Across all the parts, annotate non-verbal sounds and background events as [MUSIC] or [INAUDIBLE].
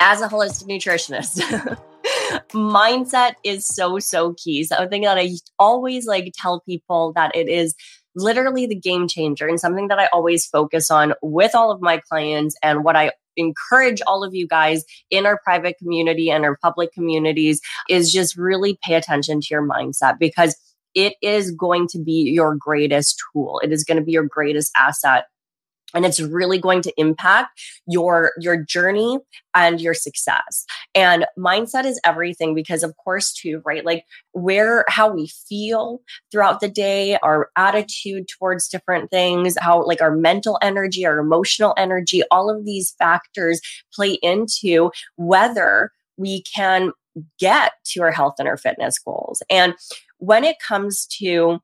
as a holistic nutritionist, [LAUGHS] mindset is so, so key. So, Something that I always like tell people that it is literally the game changer and something that I always focus on with all of my clients and what I encourage all of you guys in our private community and our public communities is just really pay attention to your mindset because it is going to be your greatest tool. It is going to be your greatest asset and it's really going to impact your your journey and your success. And mindset is everything because of course too right? Like where how we feel throughout the day our attitude towards different things how like our mental energy our emotional energy all of these factors play into whether we can get to our health and our fitness goals. And when it comes to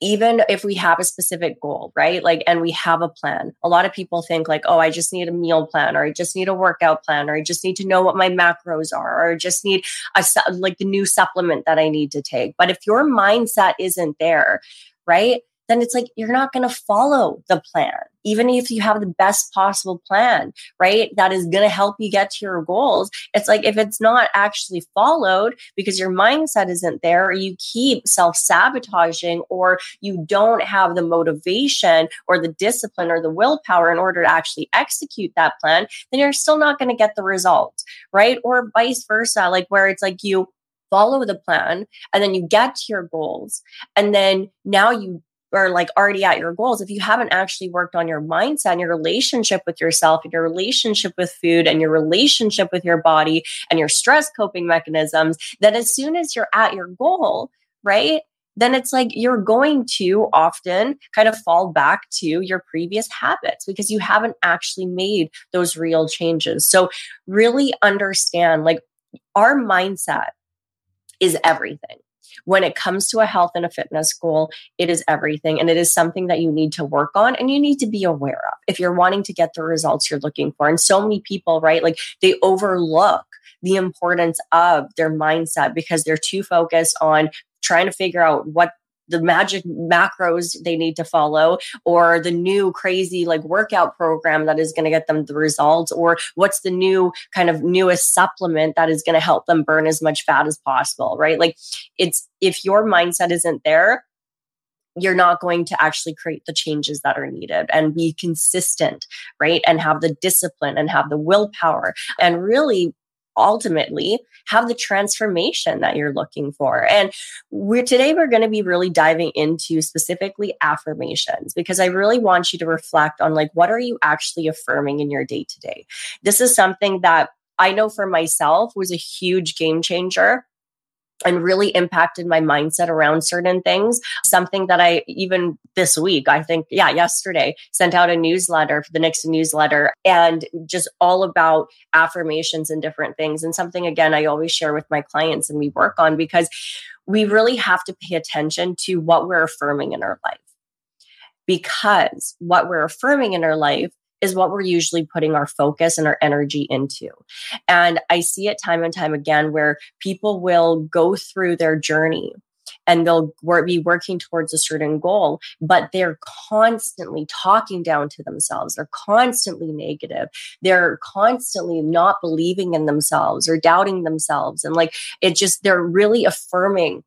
even if we have a specific goal, right? Like, and we have a plan. A lot of people think like, oh, I just need a meal plan or I just need a workout plan or I just need to know what my macros are or I just need a, like the new supplement that I need to take. But if your mindset isn't there, right? Then it's like you're not going to follow the plan, even if you have the best possible plan, right? That is going to help you get to your goals. It's like if it's not actually followed because your mindset isn't there, or you keep self sabotaging, or you don't have the motivation or the discipline or the willpower in order to actually execute that plan, then you're still not going to get the results, right? Or vice versa, like where it's like you follow the plan and then you get to your goals and then now you are like already at your goals, if you haven't actually worked on your mindset and your relationship with yourself and your relationship with food and your relationship with your body and your stress coping mechanisms, then as soon as you're at your goal, right? Then it's like you're going to often kind of fall back to your previous habits because you haven't actually made those real changes. So, really understand like our mindset is everything when it comes to a health and a fitness goal, it is everything. And it is something that you need to work on and you need to be aware of if you're wanting to get the results you're looking for. And so many people, right, like they overlook the importance of their mindset because they're too focused on trying to figure out what the magic macros they need to follow or the new crazy like workout program that is going to get them the results or what's the new kind of newest supplement that is going to help them burn as much fat as possible right like it's if your mindset isn't there you're not going to actually create the changes that are needed and be consistent, right? And have the discipline and have the willpower and really ultimately have the transformation that you're looking for. And we're today we're going to be really diving into specifically affirmations because I really want you to reflect on like what are you actually affirming in your day to day. This is something that I know for myself was a huge game changer and really impacted my mindset around certain things. Something that I even this week, I think, yeah, yesterday sent out a newsletter for the next newsletter and just all about affirmations and different things. And something, again, I always share with my clients and we work on because we really have to pay attention to what we're affirming in our life. Because what we're affirming in our life is what we're usually putting our focus and our energy into. And I see it time and time again where people will go through their journey and they'll be working towards a certain goal, but they're constantly talking down to themselves. They're constantly negative. They're constantly not believing in themselves or doubting themselves. And like it just, they're really affirming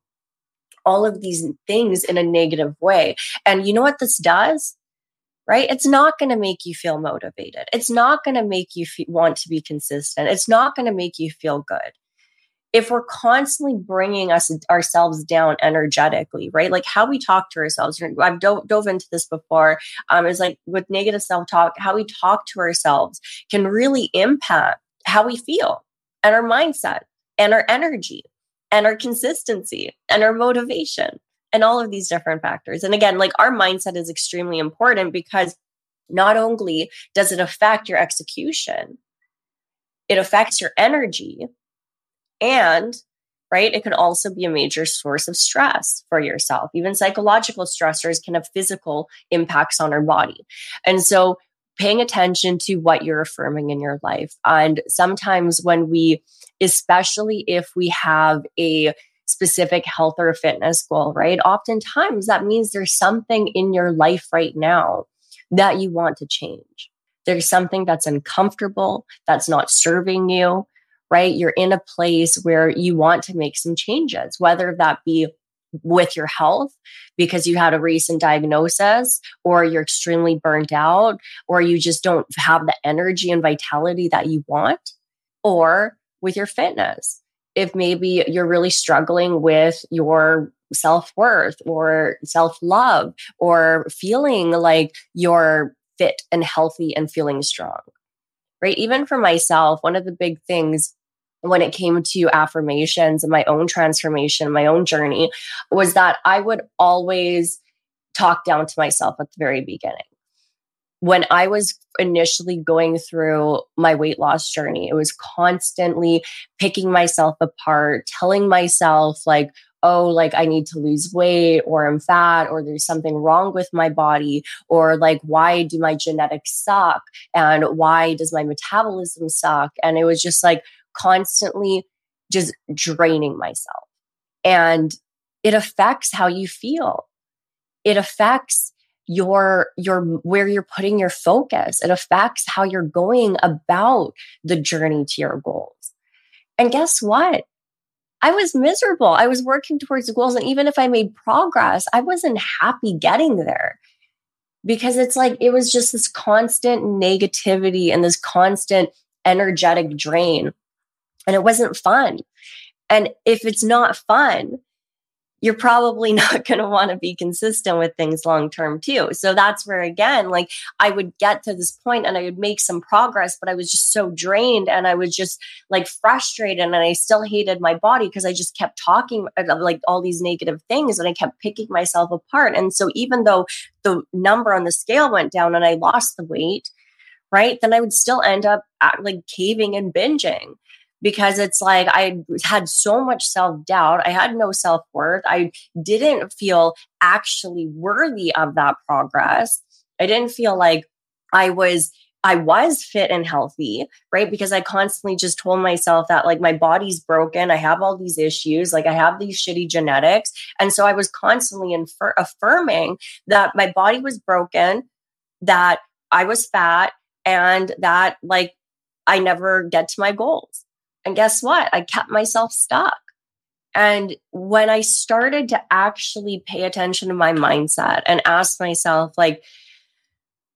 all of these things in a negative way. And you know what this does? Right? It's not going to make you feel motivated. It's not going to make you f- want to be consistent. It's not going to make you feel good. If we're constantly bringing us ourselves down energetically, right? Like how we talk to ourselves. I've dove, dove into this before. Um, is like with negative self talk, how we talk to ourselves can really impact how we feel and our mindset and our energy and our consistency and our motivation and all of these different factors. And again, like our mindset is extremely important because not only does it affect your execution, it affects your energy and right? It can also be a major source of stress for yourself. Even psychological stressors can have physical impacts on our body. And so paying attention to what you're affirming in your life. And sometimes when we, especially if we have a specific health or fitness goal, right? Oftentimes that means there's something in your life right now that you want to change. There's something that's uncomfortable, that's not serving you, right? You're in a place where you want to make some changes, whether that be with your health because you had a recent diagnosis or you're extremely burnt out or you just don't have the energy and vitality that you want or with your fitness if maybe you're really struggling with your self-worth or self-love or feeling like you're fit and healthy and feeling strong right? Even for myself, one of the big things when it came to affirmations and my own transformation, my own journey, was that I would always talk down to myself at the very beginning. When I was initially going through my weight loss journey, it was constantly picking myself apart, telling myself, like, oh, like I need to lose weight or I'm fat or there's something wrong with my body or like, why do my genetics suck? And why does my metabolism suck? And it was just like constantly just draining myself. And it affects how you feel. It affects your your where you're putting your focus it affects how you're going about the journey to your goals and guess what I was miserable. I was working towards goals. And even if I made progress, I wasn't happy getting there because it's like it was just this constant negativity and this constant energetic drain. And it wasn't fun. And if it's not fun, you're probably [LAUGHS] not going to want to be consistent with things long term too. So that's where again, like I would get to this point and I would make some progress, but I was just so drained and I was just like frustrated and I still hated my body because I just kept talking uh, like all these negative things and I kept picking myself apart. And so even though the number on the scale went down and I lost the weight, right, then I would still end up at, like caving and binging because it's like I had so much self doubt. I had no self worth. I didn't feel actually worthy of that progress. I didn't feel like I was I was fit and healthy, right? Because I constantly just told myself that like my body's broken. I have all these issues. Like I have these shitty genetics. And so I was constantly infer- affirming that my body was broken, that I was fat, and that like I never get to my goals. And guess what? I kept myself stuck. And when I started to actually pay attention to my mindset and ask myself, like,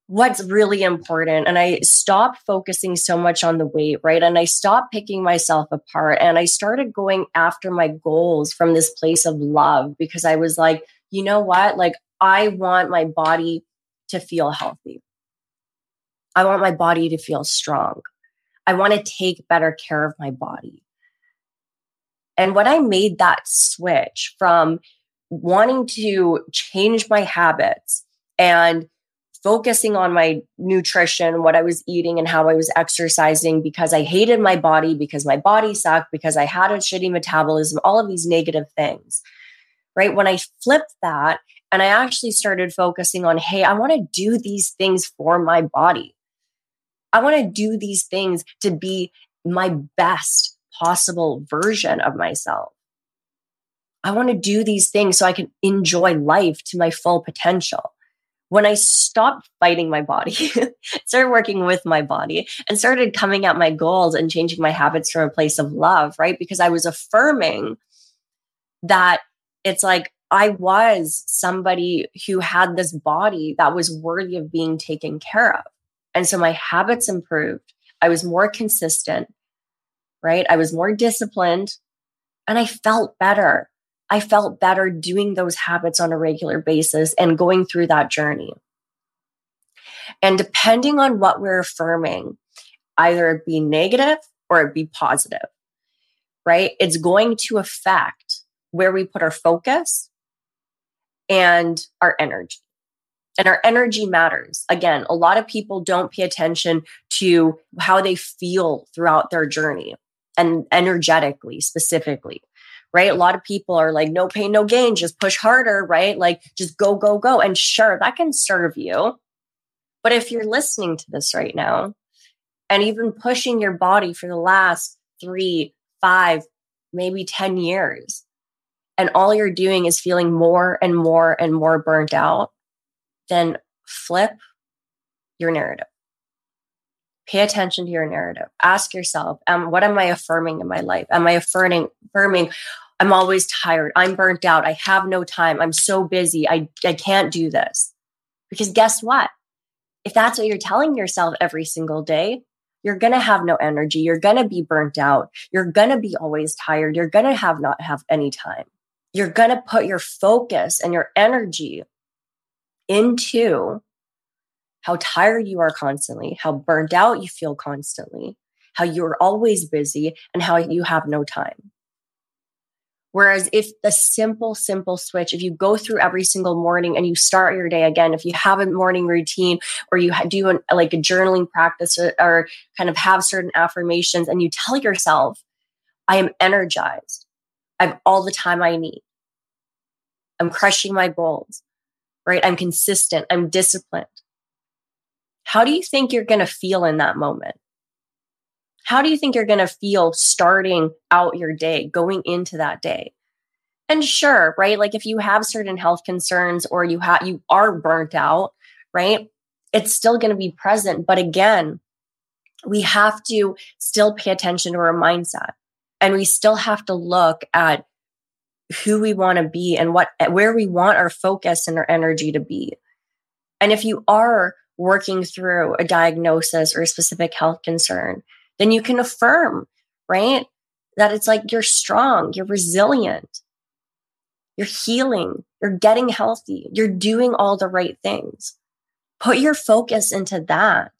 what's really important? And I stopped focusing so much on the weight, right? And I stopped picking myself apart and I started going after my goals from this place of love because I was like, you know what? Like, I want my body to feel healthy. I want my body to feel strong. I want to take better care of my body. And when I made that switch from wanting to change my habits and focusing on my nutrition, what I was eating, and how I was exercising because I hated my body, because my body sucked, because I had a shitty metabolism, all of these negative things. Right. When I flipped that and I actually started focusing on, hey, I want to do these things for my body. I want to do these things to be my best possible version of myself. I want to do these things so I can enjoy life to my full potential. When I stopped fighting my body, [LAUGHS] started working with my body, and started coming at my goals and changing my habits from a place of love, right? Because I was affirming that it's like I was somebody who had this body that was worthy of being taken care of. And so my habits improved. I was more consistent, right? I was more disciplined and I felt better. I felt better doing those habits on a regular basis and going through that journey. And depending on what we're affirming, either it be negative or it be positive, right? It's going to affect where we put our focus and our energy. And our energy matters. Again, a lot of people don't pay attention to how they feel throughout their journey and energetically, specifically right? A lot of people are like, no pain, no gain, just push harder, right? Like, just go, go, go. And sure, that can serve you. But if you're listening to this right now and you've been pushing your body for the last three, five, maybe 10 years, and all you're doing is feeling more and more and more burnt out, then flip your narrative. Pay attention to your narrative. Ask yourself, um, what am I affirming in my life? Am I affirming, affirming, I'm always tired. I'm burnt out. I have no time. I'm so busy. I, I can't do this. Because guess what? If that's what you're telling yourself every single day, you're going to have no energy. You're going to be burnt out. You're going to be always tired. You're going to have not have any time. You're going to put your focus and your energy into how tired you are constantly, how burnt out you feel constantly, how you're always busy, and how you have no time. Whereas if the simple, simple switch, if you go through every single morning and you start your day again, if you have a morning routine or you do an, like a journaling practice or, or kind of have certain affirmations and you tell yourself, I am energized. I have all the time I need. I'm crushing my goals, right? I'm consistent. I'm disciplined. How do you think you're going to feel in that moment? How do you think you're going to feel starting out your day, going into that day? And sure, right? Like if you have certain health concerns or you have you are burnt out, right? It's still going to be present, but again, we have to still pay attention to our mindset. And we still have to look at who we want to be and what where we want our focus and our energy to be. And if you are working through a diagnosis or a specific health concern, then you can affirm, right? That it's like you're strong, you're resilient, you're healing, you're getting healthy, you're doing all the right things. Put your focus into that.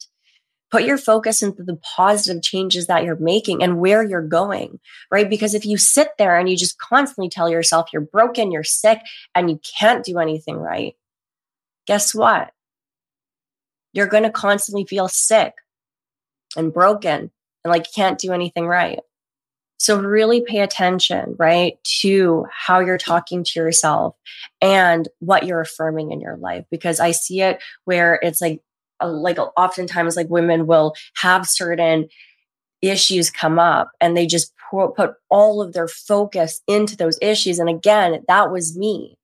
Put your focus into the positive changes that you're making and where you're going, right? Because if you sit there and you just constantly tell yourself you're broken, you're sick, and you can't do anything right, guess what? you're going to constantly feel sick and broken and like you can't do anything right. So really pay attention, right, to how you're talking to yourself and what you're affirming in your life because I see it where it's like like oftentimes like women will have certain issues come up and they just put, put all of their focus into those issues and again that was me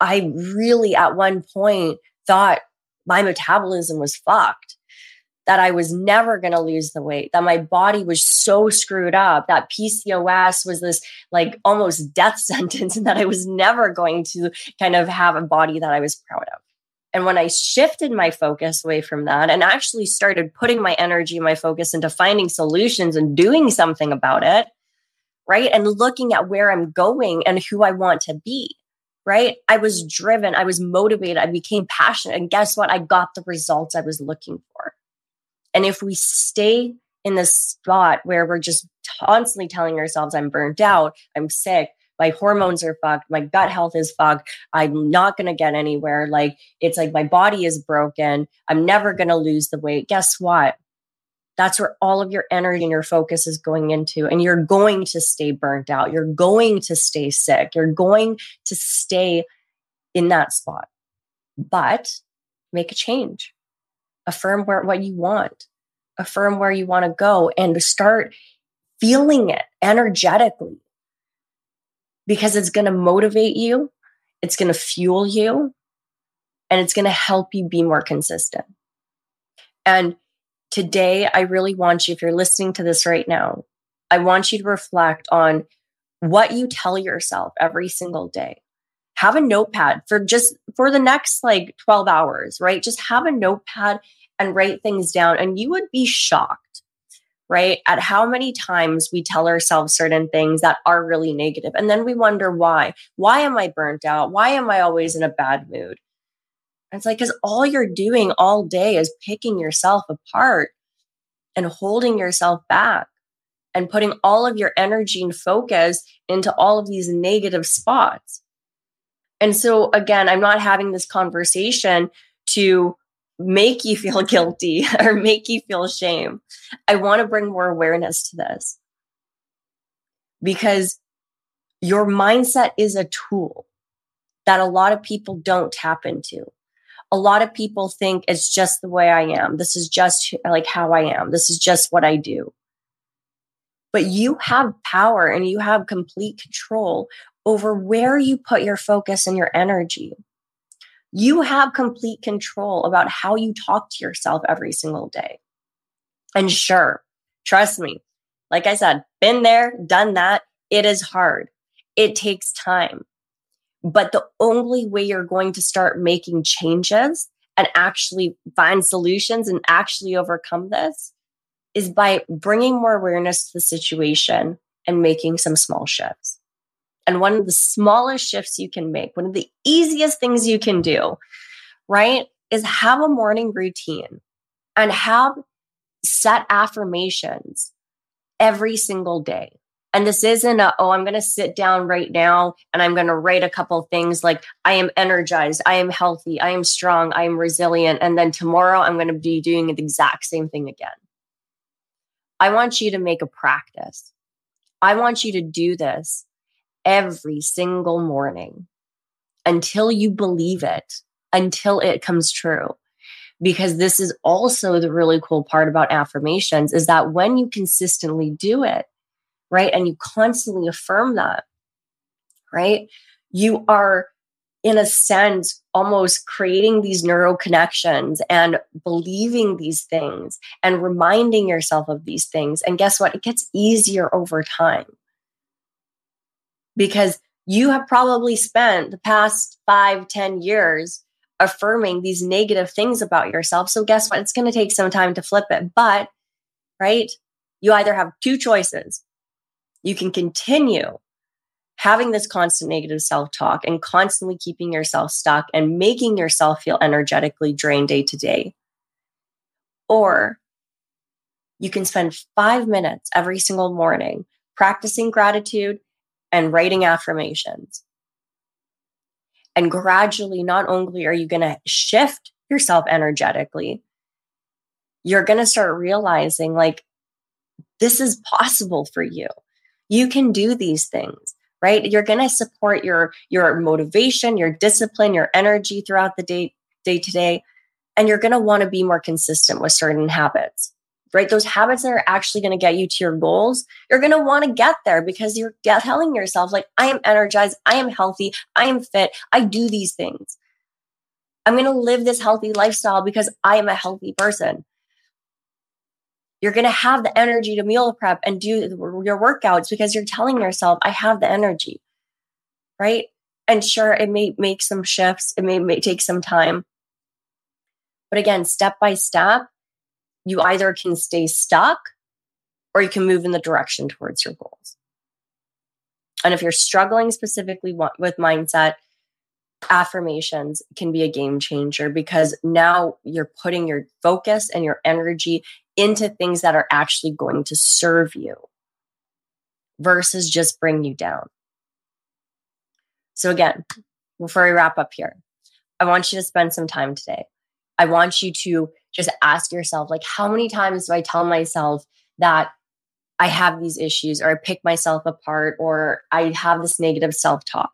i really at one point thought my metabolism was fucked, that I was never going to lose the weight, that my body was so screwed up, that PCOS was this like almost death [LAUGHS] sentence, and that I was never going to kind of have a body that I was proud of. And when I shifted my focus away from that and actually started putting my energy, my focus into finding solutions and doing something about it, right? And looking at where I'm going and who I want to be, right? I was driven, I was motivated, I became passionate. And guess what? I got the results I was looking for. And if we stay in this spot where we're just constantly telling ourselves, I'm burnt out, I'm sick, my hormones are fucked, my gut health is fucked, I'm not going to get anywhere. Like, it's like my body is broken, I'm never going to lose the weight. Guess what? that's where all of your energy and your focus is going into. And you're going to stay burnt out. You're going to stay sick. You're going to stay in that spot. But make a change. Affirm where what you want. Affirm where you want to go and start feeling it energetically. Because it's going to motivate you, it's going to fuel you, and it's going to help you be more consistent. And today, I really want you, if you're listening to this right now, I want you to reflect on what you tell yourself every single day. Have a notepad for just for the next like 12 hours, right? Just have a notepad and write things down. And you would be shocked, right? At how many times we tell ourselves certain things that are really negative, And then we wonder why. Why am I burnt out? Why am I always in a bad mood? it's like, because all you're doing all day is picking yourself apart and holding yourself back and putting all of your energy and focus into all of these negative spots. And so, again, I'm not having this conversation to make you feel [LAUGHS] guilty or make you feel shame. I want to bring more awareness to this because your mindset is a tool that a lot of people don't tap into. A lot of people think it's just the way I am. This is just like how I am. This is just what I do. But you have power and you have complete control over where you put your focus and your energy. You have complete control about how you talk to yourself every single day. And sure, trust me, like I said, been there, done that. It is hard. It takes time. But the only way you're going to start making changes and actually find solutions and actually overcome this is by bringing more awareness to the situation and making some small shifts. And one of the smallest shifts you can make, one of the easiest things you can do, right, is have a morning routine and have set affirmations every single day. And this isn't a, oh, I'm going to sit down right now and I'm going to write a couple things like, I am energized, I am healthy, I am strong, I am resilient. And then tomorrow I'm going to be doing the exact same thing again. I want you to make a practice. I want you to do this every single morning until you believe it, until it comes true. Because this is also the really cool part about affirmations is that when you consistently do it, right, and you constantly affirm that, right, you are in a sense almost creating these neural connections and believing these things and reminding yourself of these things. And guess what? It gets easier over time because you have probably spent the past five, ten years affirming these negative things about yourself. So guess what? It's going to take some time to flip it. But, right, you either have two choices. You can continue having this constant negative self talk and constantly keeping yourself stuck and making yourself feel energetically drained day to day. Or you can spend five minutes every single morning practicing gratitude and writing affirmations. And gradually, not only are you going to shift yourself energetically, you're going to start realizing like, this is possible for you. You can do these things, right? You're going to support your, your motivation, your discipline, your energy throughout the day, day to day. And you're going to want to be more consistent with certain habits right? Those habits that are actually going to get you to your goals, you're going to want to get there because you're telling yourself, like, I am energized, I am healthy, I am fit, I do these things. I'm going to live this healthy lifestyle because I am a healthy person. You're going to have the energy to meal prep and do your workouts because you're telling yourself, I have the energy, right? And sure, it may make some shifts, it may, may take some time. But again, step by step, you either can stay stuck or you can move in the direction towards your goals. And if you're struggling specifically with mindset, affirmations can be a game changer because now you're putting your focus and your energy into things that are actually going to serve you versus just bring you down. So, again, before we wrap up here, I want you to spend some time today. I want you to just ask yourself like how many times do i tell myself that i have these issues or i pick myself apart or i have this negative self-talk?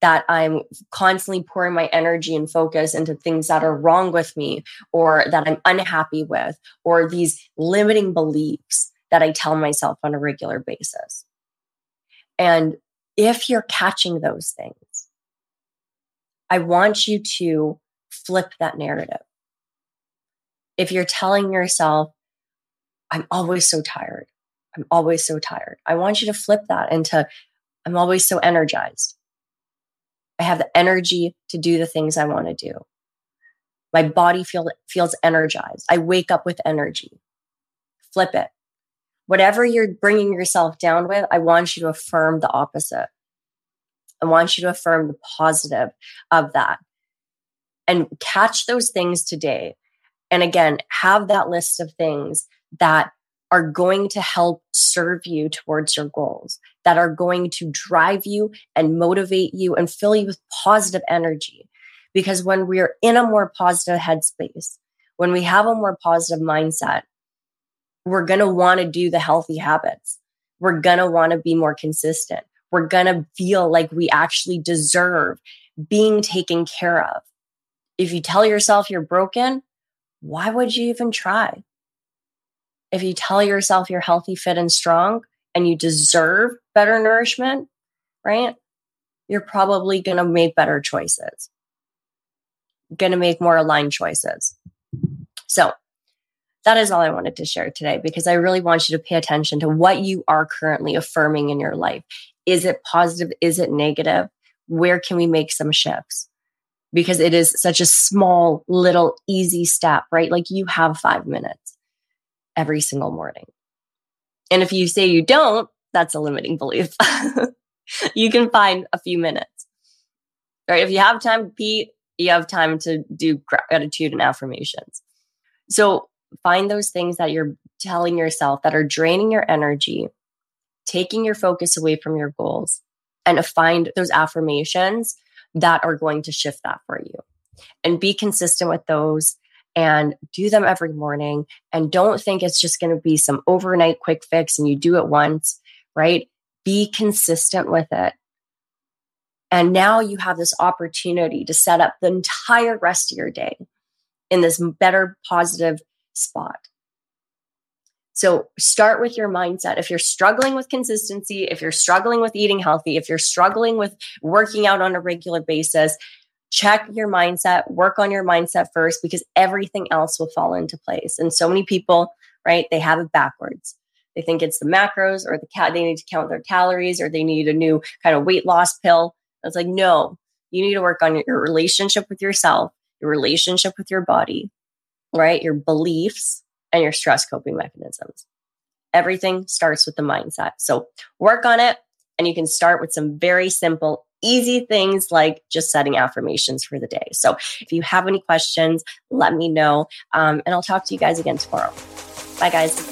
That i'm constantly pouring my energy and focus into things that are wrong with me or that i'm unhappy with or these limiting beliefs that i tell myself on a regular basis. And if you're catching those things i want you to flip that narrative if you're telling yourself, I'm always so tired, I'm always so tired, I want you to flip that into, I'm always so energized. I have the energy to do the things I want to do. My body feel, feels energized. I wake up with energy. Flip it. Whatever you're bringing yourself down with, I want you to affirm the opposite. I want you to affirm the positive of that and catch those things today and again, have that list of things that are going to help serve you towards your goals, that are going to drive you and motivate you and fill you with positive energy. Because when we're in a more positive headspace, when we have a more positive mindset, we're going to want to do the healthy habits. We're going to want to be more consistent. We're going to feel like we actually deserve being taken care of. If you tell yourself you're broken, why would you even try? If you tell yourself you're healthy, fit, and strong and you deserve better nourishment, right? You're probably going to make better choices, going to make more aligned choices. So, that is all I wanted to share today because I really want you to pay attention to what you are currently affirming in your life. Is it positive? Is it negative? Where can we make some shifts? Because it is such a small, little, easy step, right? Like you have five minutes every single morning. And if you say you don't, that's a limiting belief. [LAUGHS] you can find a few minutes, right? If you have time to pee, you have time to do gratitude and affirmations. So find those things that you're telling yourself that are draining your energy, taking your focus away from your goals, and find those affirmations that are going to shift that for you. And be consistent with those and do them every morning. And don't think it's just going to be some overnight quick fix and you do it once, right? Be consistent with it. And now you have this opportunity to set up the entire rest of your day in this better, positive spot. So start with your mindset. If you're struggling with consistency, if you're struggling with eating healthy, if you're struggling with working out on a regular basis, check your mindset, work on your mindset first because everything else will fall into place. And so many people, right, they have it backwards. They think it's the macros or the cat they need to count their calories or they need a new kind of weight loss pill. It's like, no, you need to work on your relationship with yourself, your relationship with your body, right? Your beliefs and your stress coping mechanisms. Everything starts with the mindset. So work on it. And you can start with some very simple, easy things like just setting affirmations for the day. So if you have any questions, let me know. Um, and I'll talk to you guys again tomorrow. Bye, guys.